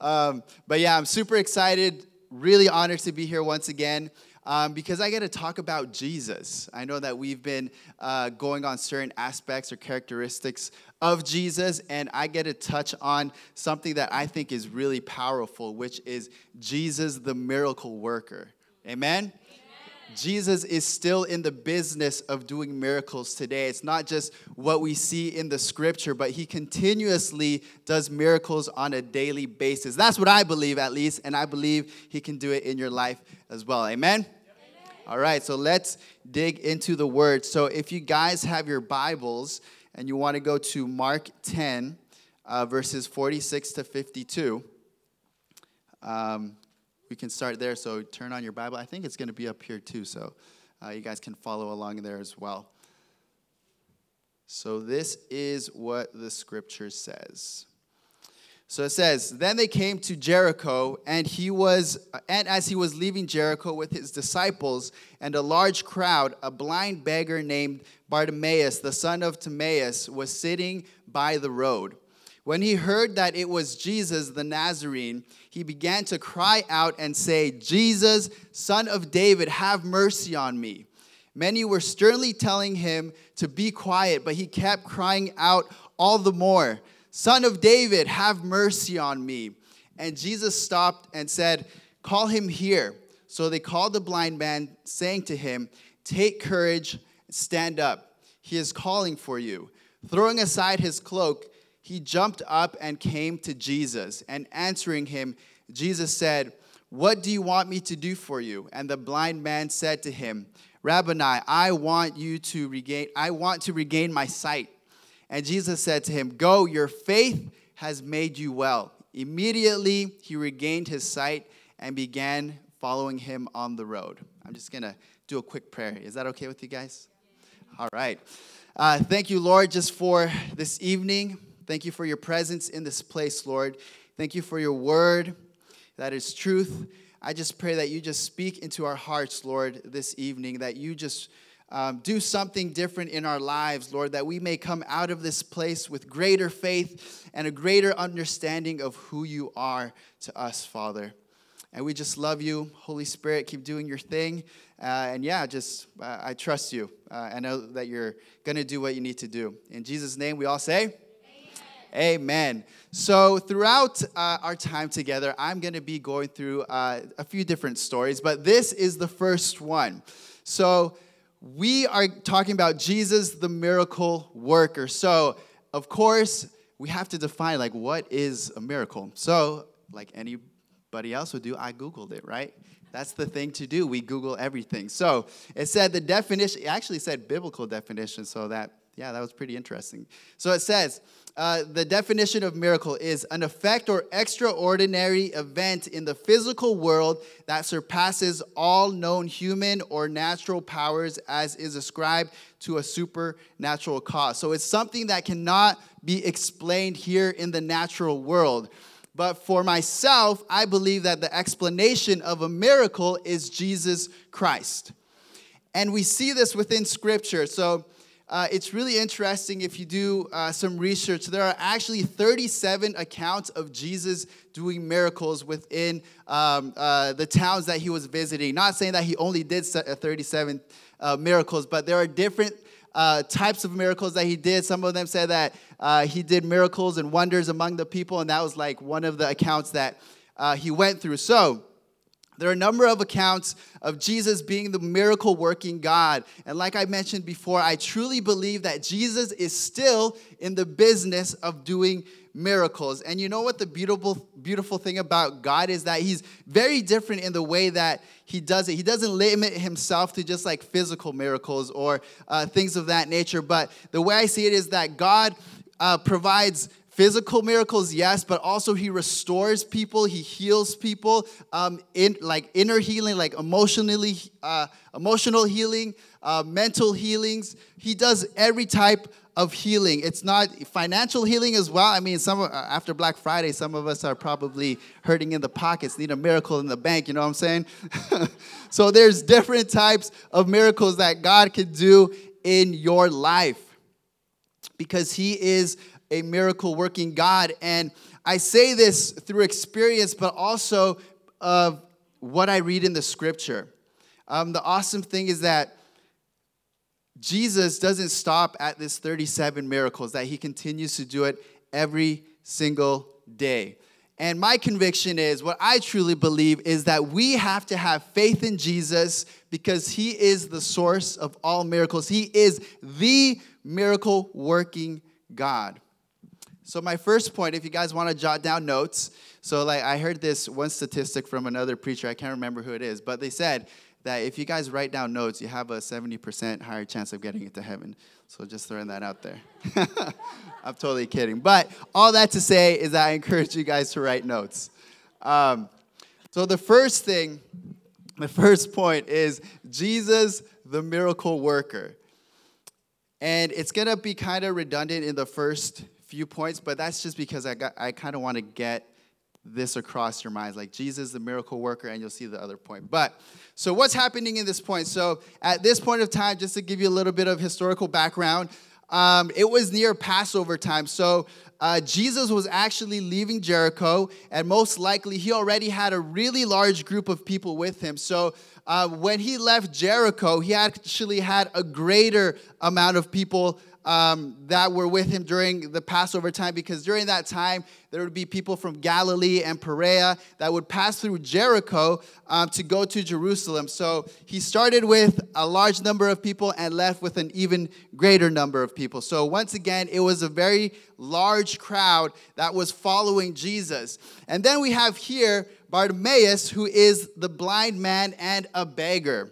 Um, but yeah, I'm super excited, really honored to be here once again. Um, because I get to talk about Jesus. I know that we've been uh, going on certain aspects or characteristics of Jesus, and I get to touch on something that I think is really powerful, which is Jesus, the miracle worker. Amen? Jesus is still in the business of doing miracles today. It's not just what we see in the scripture, but he continuously does miracles on a daily basis. That's what I believe, at least, and I believe he can do it in your life as well. Amen? Amen. All right, so let's dig into the word. So if you guys have your Bibles and you want to go to Mark 10, uh, verses 46 to 52. Um, we can start there. So turn on your Bible. I think it's going to be up here too, so uh, you guys can follow along there as well. So this is what the scripture says. So it says, Then they came to Jericho, and he was, and as he was leaving Jericho with his disciples and a large crowd, a blind beggar named Bartimaeus, the son of Timaeus, was sitting by the road. When he heard that it was Jesus the Nazarene, he began to cry out and say, Jesus, son of David, have mercy on me. Many were sternly telling him to be quiet, but he kept crying out all the more, Son of David, have mercy on me. And Jesus stopped and said, Call him here. So they called the blind man, saying to him, Take courage, stand up. He is calling for you. Throwing aside his cloak, he jumped up and came to Jesus. And answering him, Jesus said, What do you want me to do for you? And the blind man said to him, Rabboni, I want you to regain, I want to regain my sight. And Jesus said to him, Go, your faith has made you well. Immediately he regained his sight and began following him on the road. I'm just gonna do a quick prayer. Is that okay with you guys? All right. Uh, thank you, Lord, just for this evening. Thank you for your presence in this place, Lord. Thank you for your word that is truth. I just pray that you just speak into our hearts, Lord, this evening, that you just um, do something different in our lives, Lord, that we may come out of this place with greater faith and a greater understanding of who you are to us, Father. And we just love you. Holy Spirit, keep doing your thing. Uh, and yeah, just uh, I trust you. Uh, I know that you're going to do what you need to do. In Jesus' name, we all say, Amen. So, throughout uh, our time together, I'm going to be going through uh, a few different stories, but this is the first one. So, we are talking about Jesus, the miracle worker. So, of course, we have to define like what is a miracle. So, like anybody else would do, I Googled it, right? That's the thing to do. We Google everything. So, it said the definition, it actually said biblical definition, so that, yeah, that was pretty interesting. So, it says, uh, the definition of miracle is an effect or extraordinary event in the physical world that surpasses all known human or natural powers as is ascribed to a supernatural cause. So it's something that cannot be explained here in the natural world. But for myself, I believe that the explanation of a miracle is Jesus Christ. And we see this within Scripture. So uh, it's really interesting if you do uh, some research. There are actually 37 accounts of Jesus doing miracles within um, uh, the towns that he was visiting. Not saying that he only did uh, 37 uh, miracles, but there are different uh, types of miracles that he did. Some of them said that he did miracles and wonders among the people, and that was like one of the accounts that he went through. So, there are a number of accounts of Jesus being the miracle working God. And like I mentioned before, I truly believe that Jesus is still in the business of doing miracles. And you know what the beautiful beautiful thing about God is that he's very different in the way that he does it. He doesn't limit himself to just like physical miracles or uh, things of that nature, but the way I see it is that God uh, provides physical miracles yes but also he restores people he heals people um, in like inner healing like emotionally uh, emotional healing uh, mental healings. He does every type of healing. It's not financial healing as well. I mean some uh, after black friday some of us are probably hurting in the pockets need a miracle in the bank you know what i'm saying? So there's different types of miracles that god can do in your life because he is a miracle working God. And I say this through experience, but also of what I read in the scripture. Um, the awesome thing is that Jesus doesn't stop at this 37 miracles, that he continues to do it every single day. And my conviction is what I truly believe is that we have to have faith in Jesus because he is the source of all miracles. He is the miracle working God. So, my first point, if you guys want to jot down notes, so like I heard this one statistic from another preacher, I can't remember who it is, but they said that if you guys write down notes, you have a 70% higher chance of getting into heaven. So just throwing that out there. I'm totally kidding. But all that to say is that I encourage you guys to write notes. Um, so the first thing, the first point is Jesus, the miracle worker. And it's going to be kind of redundant in the first few points, but that's just because I, I kind of want to get this across your minds like Jesus, the miracle worker, and you'll see the other point. But so, what's happening in this point? So, at this point of time, just to give you a little bit of historical background, um, it was near Passover time. So, uh, Jesus was actually leaving Jericho, and most likely he already had a really large group of people with him. So, uh, when he left Jericho, he actually had a greater amount of people um, that were with him during the Passover time because during that time, there would be people from Galilee and Perea that would pass through Jericho um, to go to Jerusalem. So he started with a large number of people and left with an even greater number of people. So once again, it was a very large crowd that was following Jesus. And then we have here Bartimaeus, who is the blind man and a beggar.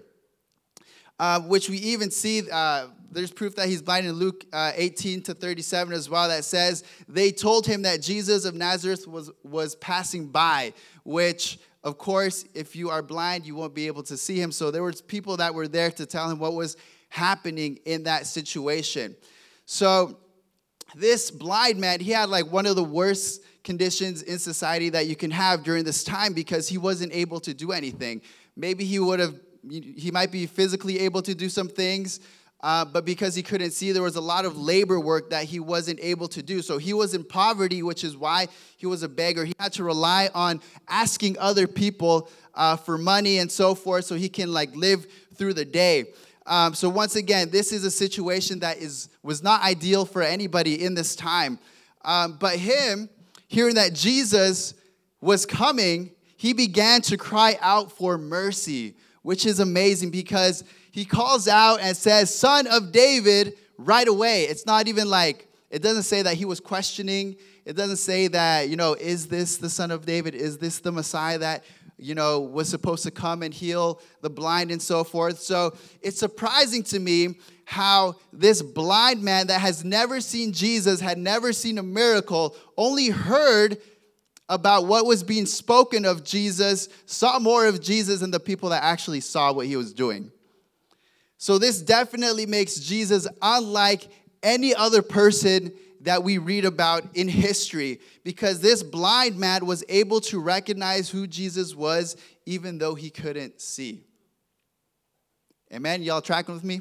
Uh, which we even see uh, there's proof that he's blind in Luke uh, 18 to 37 as well that says they told him that Jesus of Nazareth was, was passing by, which of course, if you are blind, you won't be able to see him. So there was people that were there to tell him what was happening in that situation. So this blind man, he had like one of the worst conditions in society that you can have during this time because he wasn't able to do anything. Maybe he would have he might be physically able to do some things, uh, but because he couldn't see, there was a lot of labor work that he wasn't able to do. So he was in poverty, which is why he was a beggar. He had to rely on asking other people uh, for money and so forth so he can like live through the day. Um, so once again, this is a situation that is was not ideal for anybody in this time. Um, but him hearing that Jesus was coming, he began to cry out for mercy, which is amazing because he calls out and says, Son of David, right away. It's not even like, it doesn't say that he was questioning. It doesn't say that, you know, is this the Son of David? Is this the Messiah that, you know, was supposed to come and heal the blind and so forth? So it's surprising to me how this blind man that has never seen Jesus, had never seen a miracle, only heard about what was being spoken of Jesus, saw more of Jesus than the people that actually saw what he was doing. So, this definitely makes Jesus unlike any other person that we read about in history because this blind man was able to recognize who Jesus was even though he couldn't see. Amen. Y'all tracking with me?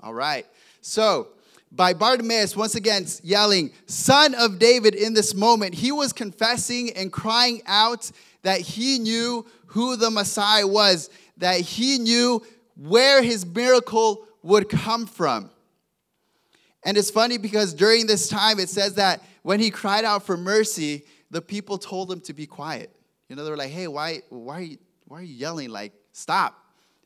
All right. So, by Bartimaeus once again yelling, Son of David, in this moment, he was confessing and crying out that he knew who the Messiah was, that he knew where his miracle would come from. And it's funny because during this time, it says that when he cried out for mercy, the people told him to be quiet. You know, they were like, hey, why, why, are you, why are you yelling? Like, stop.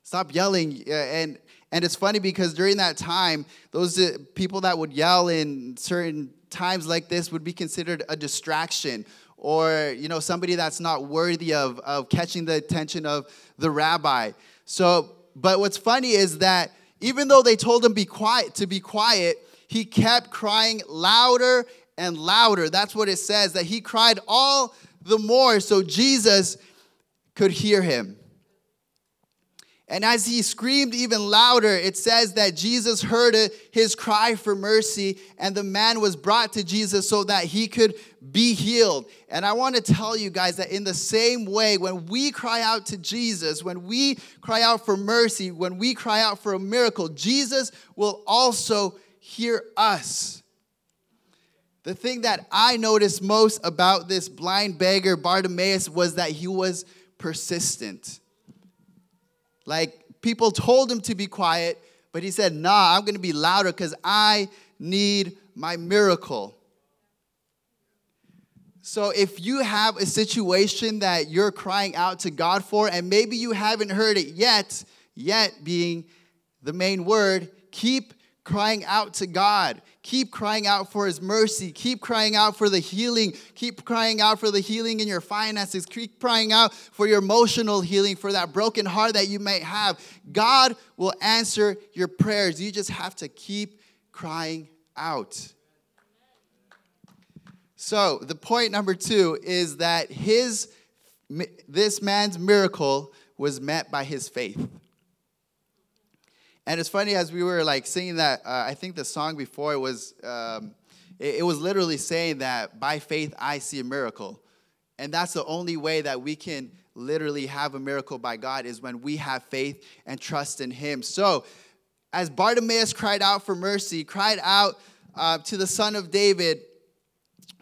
Stop yelling. And, and it's funny because during that time, those uh, people that would yell in certain times like this would be considered a distraction or, you know, somebody that's not worthy of, of catching the attention of the rabbi. So but what's funny is that even though they told him be quiet to be quiet, he kept crying louder and louder. That's what it says that he cried all the more so Jesus could hear him. And as he screamed even louder, it says that Jesus heard his cry for mercy, and the man was brought to Jesus so that he could be healed. And I want to tell you guys that in the same way, when we cry out to Jesus, when we cry out for mercy, when we cry out for a miracle, Jesus will also hear us. The thing that I noticed most about this blind beggar, Bartimaeus, was that he was persistent. Like people told him to be quiet, but he said, Nah, I'm gonna be louder because I need my miracle. So if you have a situation that you're crying out to God for, and maybe you haven't heard it yet, yet being the main word, keep crying out to God. Keep crying out for His mercy. Keep crying out for the healing. Keep crying out for the healing in your finances. Keep crying out for your emotional healing, for that broken heart that you may have. God will answer your prayers. You just have to keep crying out. So, the point number two is that his, this man's miracle was met by his faith. And it's funny as we were like singing that. Uh, I think the song before it was um, it, it was literally saying that by faith I see a miracle, and that's the only way that we can literally have a miracle by God is when we have faith and trust in Him. So, as Bartimaeus cried out for mercy, cried out uh, to the Son of David,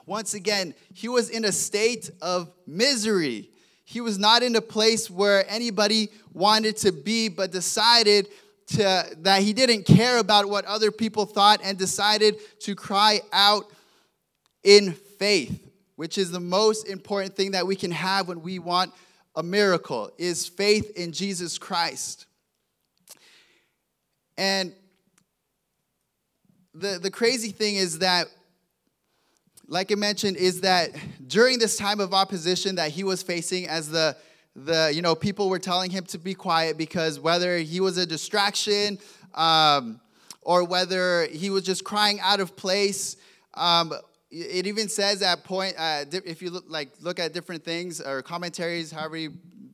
once again he was in a state of misery. He was not in a place where anybody wanted to be, but decided to, that he didn't care about what other people thought and decided to cry out in faith, which is the most important thing that we can have when we want a miracle is faith in Jesus Christ. And the, the crazy thing is that like I mentioned, is that during this time of opposition that he was facing as the the you know people were telling him to be quiet because whether he was a distraction um, or whether he was just crying out of place um, it even says at point uh, if you look like look at different things or commentaries however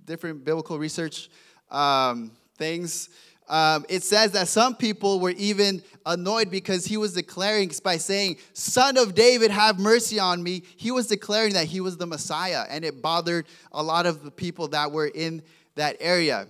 different biblical research um, things um, it says that some people were even annoyed because he was declaring by saying, Son of David, have mercy on me. He was declaring that he was the Messiah, and it bothered a lot of the people that were in that area.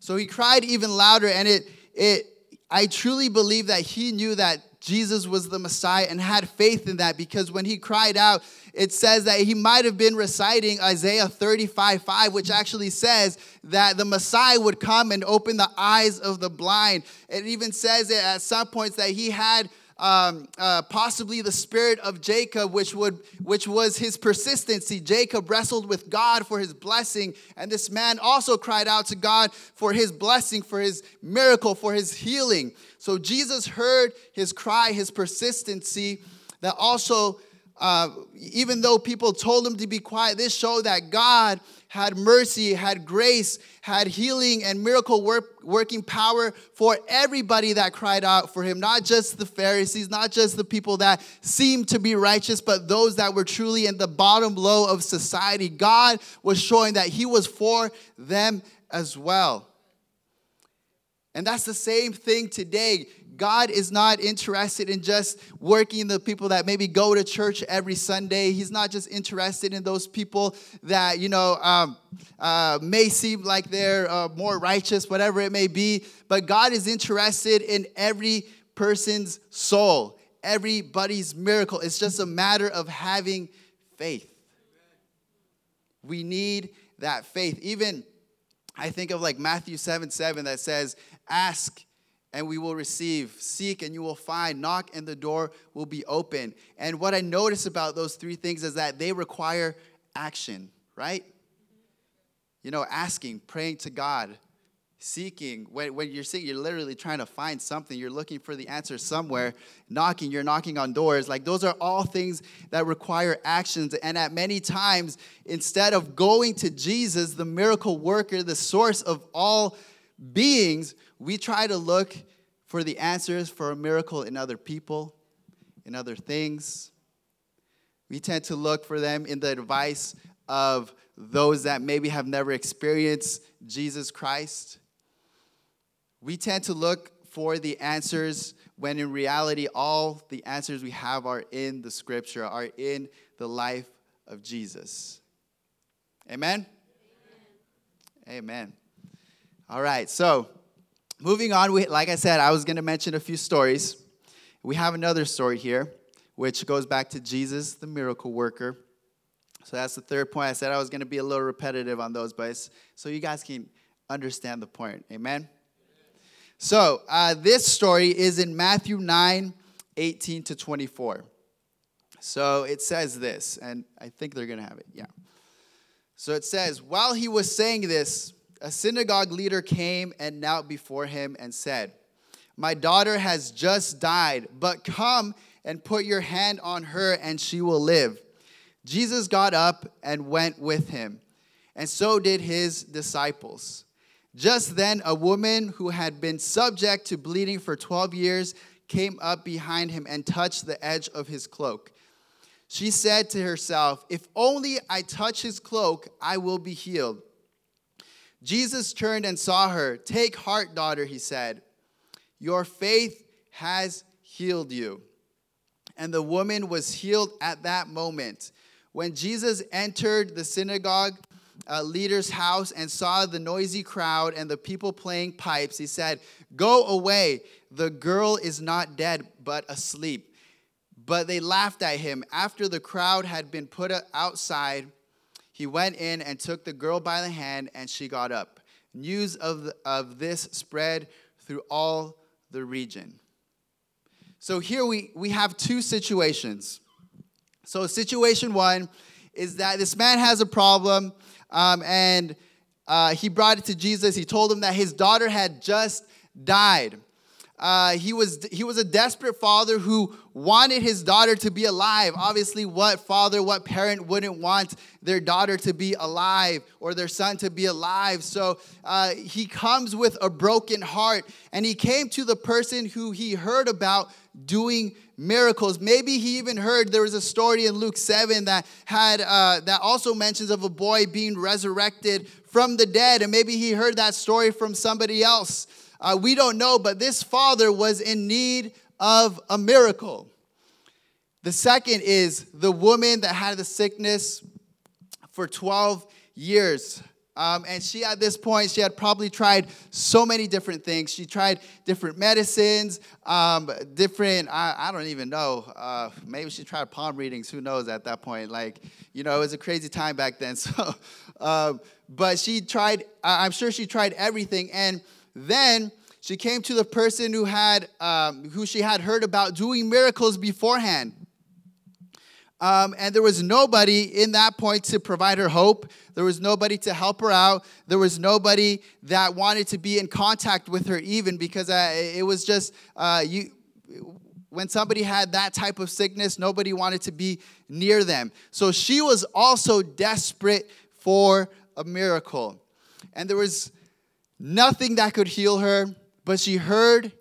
So he cried even louder, and it, it I truly believe that he knew that Jesus was the Messiah and had faith in that because when he cried out, it says that he might have been reciting Isaiah 35 5, which actually says that the Messiah would come and open the eyes of the blind. It even says it at some points that he had um, uh, possibly the spirit of Jacob, which would which was his persistency. Jacob wrestled with God for his blessing, and this man also cried out to God for his blessing, for his miracle, for his healing. So Jesus heard his cry, his persistency. That also uh, even though people told him to be quiet, this showed that God had mercy, had grace, had healing and miracle work, working power for everybody that cried out for him, not just the Pharisees, not just the people that seemed to be righteous, but those that were truly in the bottom low of society. God was showing that he was for them as well. And that's the same thing today. God is not interested in just working the people that maybe go to church every Sunday. He's not just interested in those people that, you know, um, uh, may seem like they're uh, more righteous, whatever it may be. But God is interested in every person's soul, everybody's miracle. It's just a matter of having faith. We need that faith. Even I think of like Matthew 7 7 that says, Ask and we will receive. Seek and you will find. Knock and the door will be open. And what I notice about those three things is that they require action, right? You know, asking, praying to God, seeking. When, when you're seeking, you're literally trying to find something. You're looking for the answer somewhere. Knocking, you're knocking on doors. Like those are all things that require actions. And at many times, instead of going to Jesus, the miracle worker, the source of all beings, we try to look for the answers for a miracle in other people, in other things. We tend to look for them in the advice of those that maybe have never experienced Jesus Christ. We tend to look for the answers when in reality, all the answers we have are in the scripture, are in the life of Jesus. Amen? Amen. Amen. All right, so moving on, we, like I said, I was going to mention a few stories. We have another story here. which goes back to Jesus, the miracle worker. So that's the third point. I said I was going to be a little repetitive on those, but so you guys can understand the point. Amen? So uh, this story is in Matthew 9 18 to 24. So it says this, and I think they're going to have it. Yeah. So it says, While he was saying this, a synagogue leader came and knelt before him and said, My daughter has just died, but come and put your hand on her and she will live. Jesus got up and went with him, and so did his disciples. Just then, a woman who had been subject to bleeding for 12 years came up behind him and touched the edge of his cloak. She said to herself, If only I touch his cloak, I will be healed. Jesus turned and saw her. Take heart, daughter, he said. Your faith has healed you. And the woman was healed at that moment. When Jesus entered the synagogue uh, leader's house and saw the noisy crowd and the people playing pipes, he said, Go away. The girl is not dead, but asleep. But they laughed at him. After the crowd had been put outside, he went in and took the girl by the hand, and she got up. News of, of this spread through all the region. So here we, we have two situations. So, situation one is that this man has a problem, um, and uh, he brought it to Jesus. He told him that his daughter had just died. Uh, he, was, he was a desperate father who wanted his daughter to be alive. Obviously, what father, what parent wouldn't want their daughter to be alive or their son to be alive? So uh, he comes with a broken heart and he came to the person who he heard about doing miracles. Maybe he even heard there was a story in Luke 7 that had uh, that also mentions of a boy being resurrected from the dead. And maybe he heard that story from somebody else. Uh, we don't know, but this father was in need of a miracle. The second is the woman that had the sickness for 12 years. Um, and she, at this point, she had probably tried so many different things. She tried different medicines, um, different, I, I, don't even know. Uh, maybe she tried palm readings. Who knows at that point? Like, you know, it was a crazy time back then. So, um, but she tried, I'm sure she tried everything. And then she came to the person who had um, who she had heard about doing miracles beforehand. Um, and there was nobody in that point to provide her hope. There was nobody to help her out. There was nobody that wanted to be in contact with her, even because uh, it was just uh, you. When somebody had that type of sickness, nobody wanted to be near them. So she was also desperate for a miracle, and there was nothing that could heal her, but she heard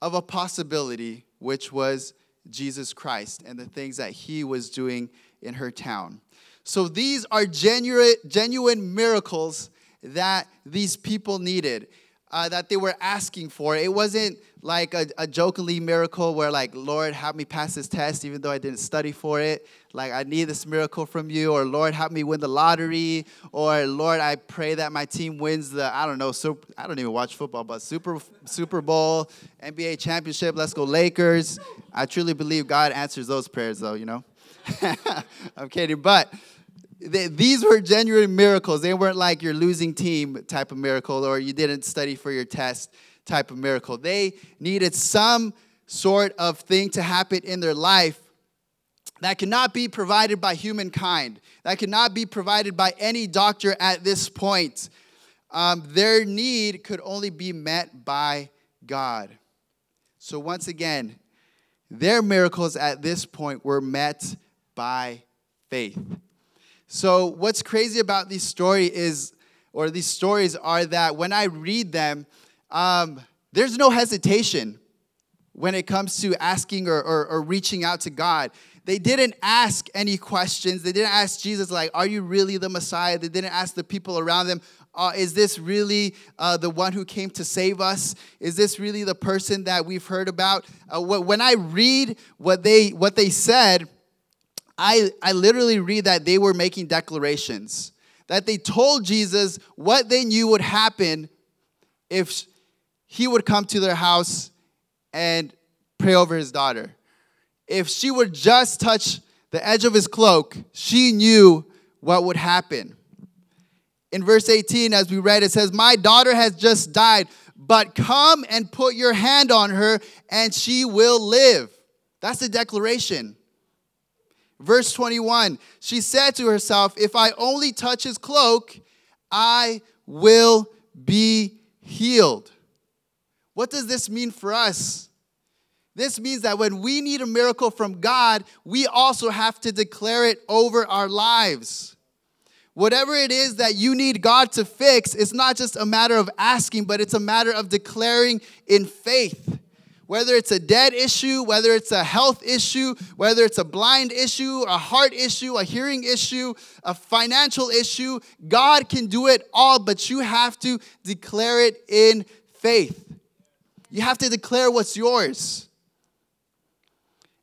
of a possibility, which was Jesus Christ and the things that he was doing in her town. So these are genuine, genuine miracles that these people needed uh, that they were asking for. It wasn't like a, a jokingly miracle where, like, Lord, help me pass this test, even though I didn't study for it. Like, I need this miracle from you, or Lord, help me win the lottery, or Lord, I pray that my team wins the, I don't know, super, I don't even watch football, but Super, Super Bowl, NBA championship, let's go Lakers. I truly believe God answers those prayers, though, you know? I'm kidding, but they, these were genuine miracles. They weren't like your losing team type of miracle or you didn't study for your test type of miracle. They needed some sort of thing to happen in their life that cannot be provided by humankind, that cannot be provided by any doctor at this point. Um, their need could only be met by God. So, once again, their miracles at this point were met by faith. So, what's crazy about these story is, or these stories are that when I read them, um, there's no hesitation when it comes to asking or, or, or reaching out to God. They didn't ask any questions. They didn't ask Jesus, like, Are you really the Messiah? They didn't ask the people around them, uh, Is this really uh, the one who came to save us? Is this really the person that we've heard about? Uh, when I read what they, what they said, I, I literally read that they were making declarations, that they told Jesus what they knew would happen if he would come to their house and pray over his daughter. if she would just touch the edge of his cloak, she knew what would happen. In verse 18, as we read, it says, My daughter has just died, but come and put your hand on her, and she will live. That's the declaration. Verse 21, she said to herself, If I only touch his cloak, I will be healed. What does this mean for us? This means that when we need a miracle from God, we also have to declare it over our lives. Whatever it is that you need God to fix, it's not just a matter of asking, but it's a matter of declaring in faith. Whether it's a debt issue, whether it's a health issue, whether it's a blind issue, a heart issue, a hearing issue, a financial issue, God can do it all, but you have to declare it in faith. You have to declare what's yours.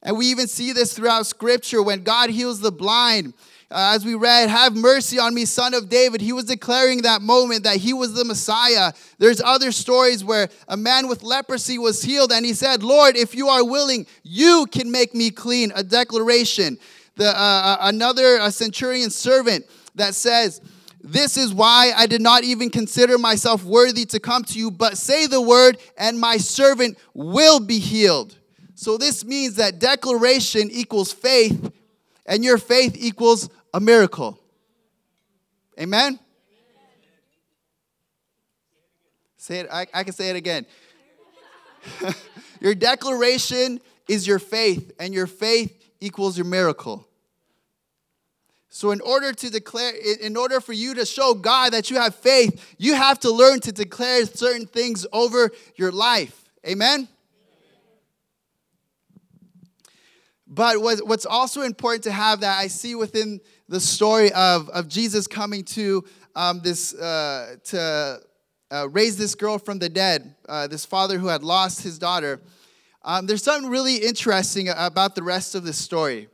And we even see this throughout scripture when God heals the blind. Uh, as we read, Have mercy on me, son of David. He was declaring that moment that he was the Messiah. There's other stories where a man with leprosy was healed and he said, Lord, if you are willing, you can make me clean. A declaration. The, uh, uh another a centurion servant that says, this is why I did not even consider myself worthy to come to you, but say the word, and my servant will be healed. So, this means that declaration equals faith, and your faith equals a miracle. Amen? Say it, I, I can say it again. your declaration is your faith, and your faith equals your miracle. So, in order to declare, in order for you to show God that you have faith, you have to learn to declare certain things over your life. Amen? But what's also important to have that I see within the story of, of Jesus coming to um, this uh, to uh, raise this girl from the dead, uh, this father who had lost his daughter. Um, there's something really interesting about the rest of the story,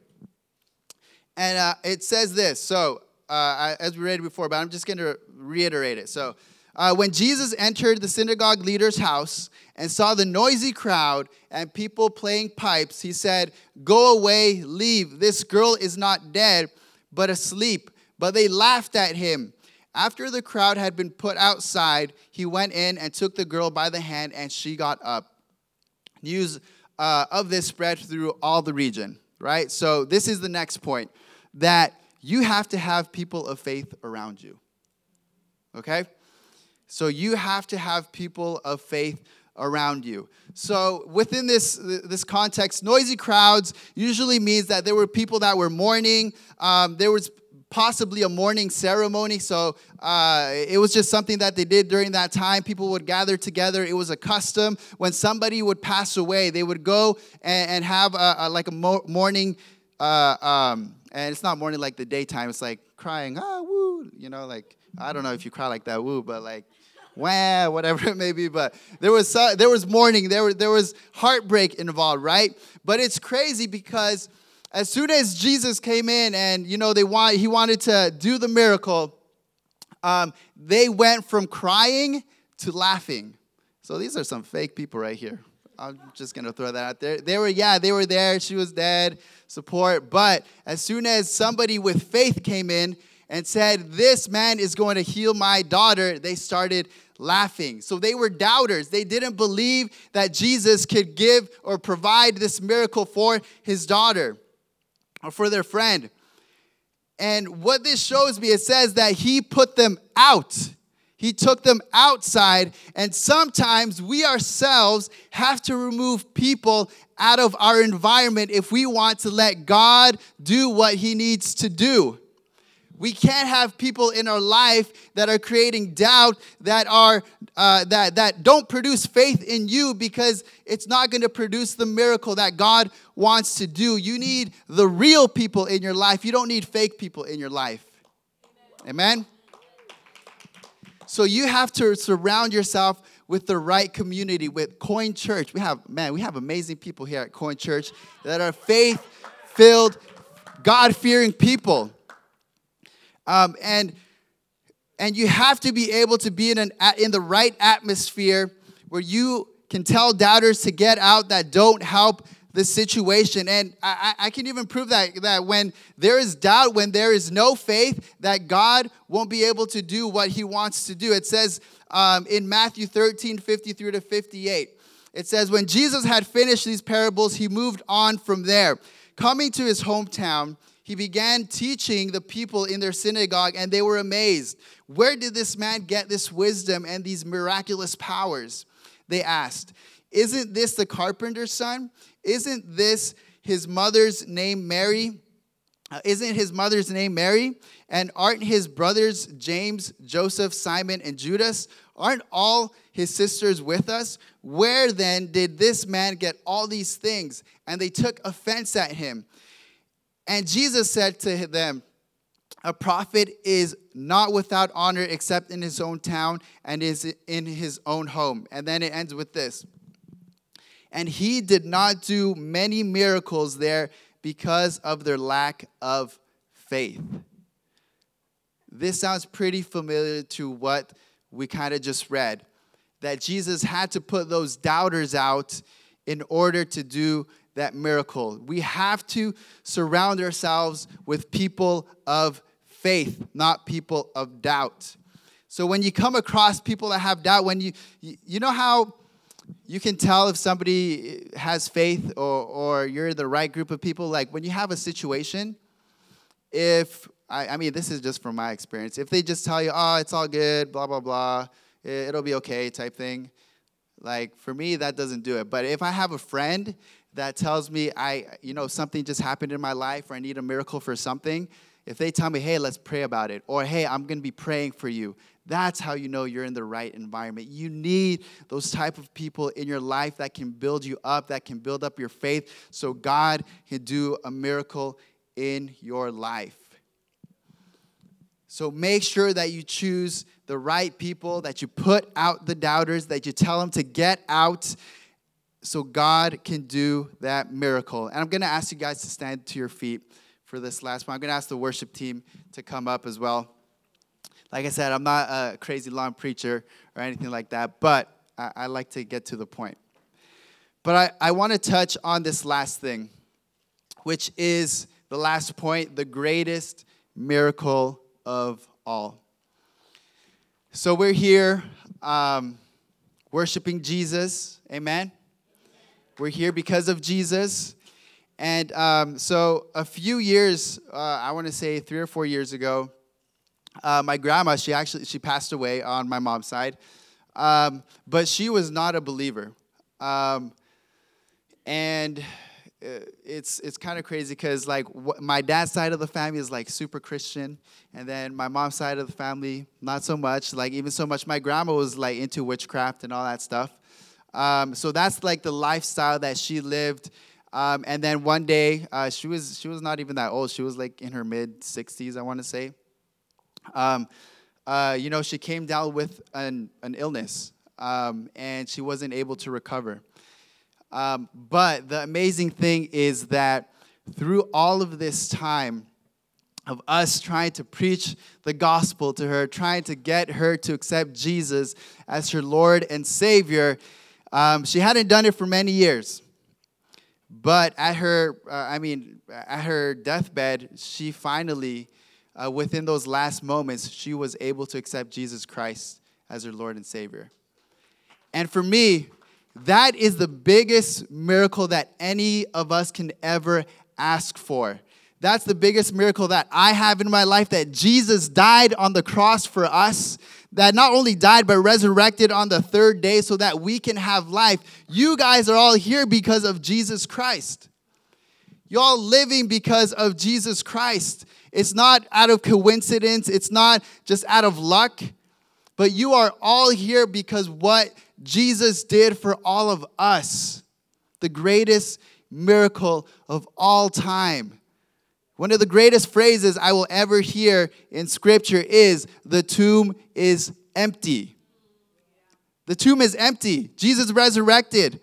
and uh, it says this. So, uh, as we read before, but I'm just going to reiterate it. So, uh, when Jesus entered the synagogue leader's house and saw the noisy crowd and people playing pipes, he said, Go away, leave. This girl is not dead, but asleep. But they laughed at him. After the crowd had been put outside, he went in and took the girl by the hand, and she got up. News uh, of this spread through all the region, right? So, this is the next point that you have to have people of faith around you. Okay? So you have to have people of faith around you. So within this this context, noisy crowds usually means that there were people that were mourning. Um, there was possibly a mourning ceremony. So uh, it was just something that they did during that time. People would gather together. It was a custom. When somebody would pass away, they would go and, and have a, a, like a mourning, Uh, um, and it's not morning like the daytime. It's like crying, ah, woo, you know, like I don't know if you cry like that, woo, but like wah, whatever it may be. But there was uh, there was mourning, there, there was heartbreak involved, right? But it's crazy because as soon as Jesus came in and you know they want he wanted to do the miracle, um, they went from crying to laughing. So these are some fake people right here. I'm just gonna throw that out there. They were, yeah, they were there. She was dead, support. But as soon as somebody with faith came in and said, This man is going to heal my daughter, they started laughing. So they were doubters. They didn't believe that Jesus could give or provide this miracle for his daughter or for their friend. And what this shows me, it says that he put them out. He took them outside. And sometimes we ourselves have to remove people out of our environment if we want to let God do what he needs to do. We can't have people in our life that are creating doubt, that are uh, that that don't produce faith in you because it's not going to produce the miracle that God wants to do. You need the real people in your life. You don't need fake people in your life. Amen. So you have to surround yourself with the right community with Coin Church. We have man, we have amazing people here at Coin Church that are faith-filled, God-fearing people. Um, and and you have to be able to be in an in the right atmosphere where you can tell doubters to get out that don't help the situation. And I, I, can even prove that, that when there is doubt, when there is no faith, that God won't be able to do what he wants to do. It says um, in Matthew 13, 53 to 58, it says, When Jesus had finished these parables, he moved on from there. Coming to his hometown, he began teaching the people in their synagogue, and they were amazed. Where did this man get this wisdom and these miraculous powers? They asked. Isn't this the carpenter's son? Isn't this his mother's name Mary? Uh, isn't his mother's name Mary? And aren't his brothers James, Joseph, Simon, and Judas? Aren't all his sisters with us? Where then did this man get all these things? And they took offense at him. And Jesus said to them, A prophet is not without honor except in his own town and is in his own home. And then it ends with this and he did not do many miracles there because of their lack of faith. This sounds pretty familiar to what we kind of just read that Jesus had to put those doubters out in order to do that miracle. We have to surround ourselves with people of faith, not people of doubt. So when you come across people that have doubt, when you you know how you can tell if somebody has faith or, or you're the right group of people. Like when you have a situation, if, I, I mean, this is just from my experience, if they just tell you, oh, it's all good, blah, blah, blah, it'll be okay type thing, like for me, that doesn't do it. But if I have a friend that tells me I, you know, something just happened in my life or I need a miracle for something, if they tell me, hey, let's pray about it, or hey, I'm gonna be praying for you, that's how you know you're in the right environment. You need those type of people in your life that can build you up, that can build up your faith so God can do a miracle in your life. So make sure that you choose the right people, that you put out the doubters, that you tell them to get out so God can do that miracle. And I'm going to ask you guys to stand to your feet for this last one. I'm going to ask the worship team to come up as well. Like I said, I'm not a crazy long preacher or anything like that, but I, I like to get to the point. But I, I want to touch on this last thing, which is the last point the greatest miracle of all. So we're here um, worshiping Jesus. Amen. We're here because of Jesus. And um, so a few years, uh, I want to say three or four years ago, uh, my grandma, she actually she passed away on my mom's side, um, but she was not a believer, um, and uh, it's it's kind of crazy because like wh- my dad's side of the family is like super Christian, and then my mom's side of the family not so much. Like even so much, my grandma was like into witchcraft and all that stuff. Um, so that's like the lifestyle that she lived. Um, and then one day, uh, she was she was not even that old. She was like in her mid 60s, I want to say. Um, uh, you know, she came down with an, an illness um, and she wasn't able to recover. Um, but the amazing thing is that through all of this time of us trying to preach the gospel to her, trying to get her to accept Jesus as her Lord and Savior, um, she hadn't done it for many years. But at her, uh, I mean, at her deathbed, she finally uh, within those last moments, she was able to accept Jesus Christ as her Lord and Savior. And for me, that is the biggest miracle that any of us can ever ask for. That's the biggest miracle that I have in my life that Jesus died on the cross for us, that not only died, but resurrected on the third day so that we can have life. You guys are all here because of Jesus Christ. Y'all living because of Jesus Christ. It's not out of coincidence, it's not just out of luck, but you are all here because what Jesus did for all of us, the greatest miracle of all time. One of the greatest phrases I will ever hear in scripture is the tomb is empty. The tomb is empty. Jesus resurrected,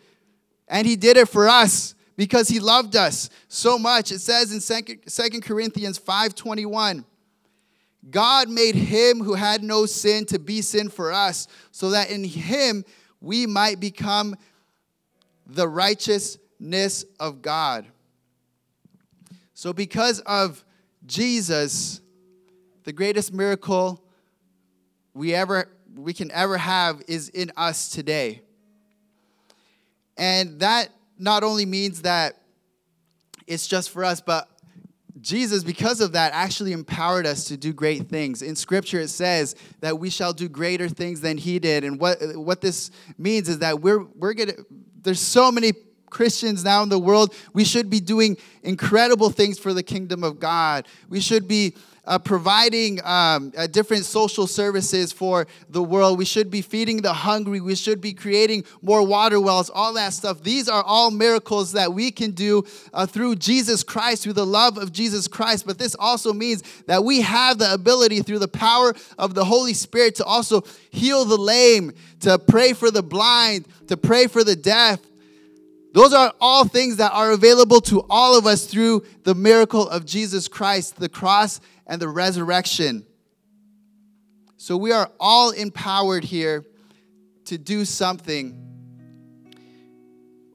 and he did it for us because he loved us so much. It says in 2 Corinthians 5:21, God made him who had no sin to be sin for us, so that in him we might become the righteousness of God. So, because of Jesus, the greatest miracle we ever we can ever have is in us today. And that not only means that it's just for us, but Jesus, because of that, actually empowered us to do great things. In Scripture, it says that we shall do greater things than He did. And what, what this means is that we're, we're going to, there's so many Christians now in the world. We should be doing incredible things for the kingdom of God. We should be uh, providing um, uh, different social services for the world. We should be feeding the hungry. We should be creating more water wells, all that stuff. These are all miracles that we can do uh, through Jesus Christ, through the love of Jesus Christ. But this also means that we have the ability through the power of the Holy Spirit to also heal the lame, to pray for the blind, to pray for the deaf, those are all things that are available to all of us through the miracle of Jesus Christ, the cross and the resurrection. So we are all empowered here to do something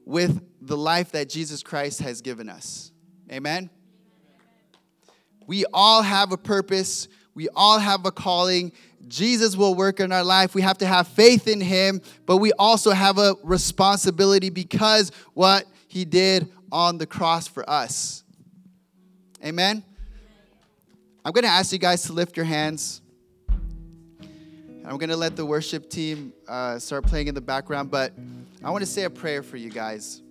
with the life that Jesus Christ has given us. Amen? We all have a purpose, we all have a calling. Jesus will work in our life. We have to have faith in him, but we also have a responsibility because what he did on the cross for us. Amen? I'm going to ask you guys to lift your hands. I'm going to let the worship team uh, start playing in the background, but I want to say a prayer for you guys.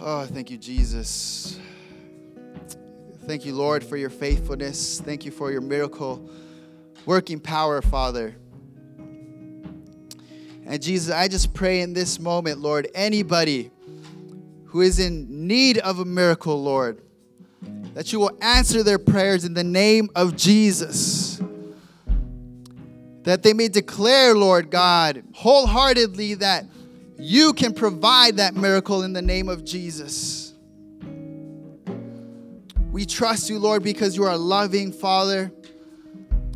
Oh, thank you, Jesus. Thank you, Lord, for your faithfulness. Thank you for your miracle working power, Father. And Jesus, I just pray in this moment, Lord, anybody who is in need of a miracle, Lord, that you will answer their prayers in the name of Jesus. That they may declare, Lord God, wholeheartedly that you can provide that miracle in the name of Jesus. We trust you, Lord, because you are a loving, Father,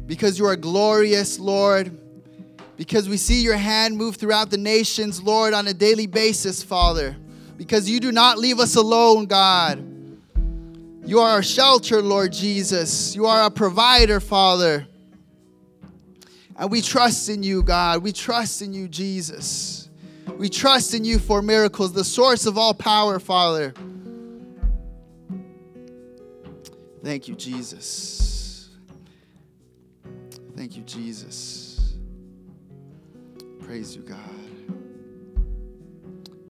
because you are glorious, Lord, because we see your hand move throughout the nations, Lord, on a daily basis, Father, because you do not leave us alone, God. You are our shelter, Lord Jesus. You are our provider, Father. And we trust in you, God. We trust in you, Jesus. We trust in you for miracles, the source of all power, Father. Thank you, Jesus. Thank you, Jesus. Praise you, God.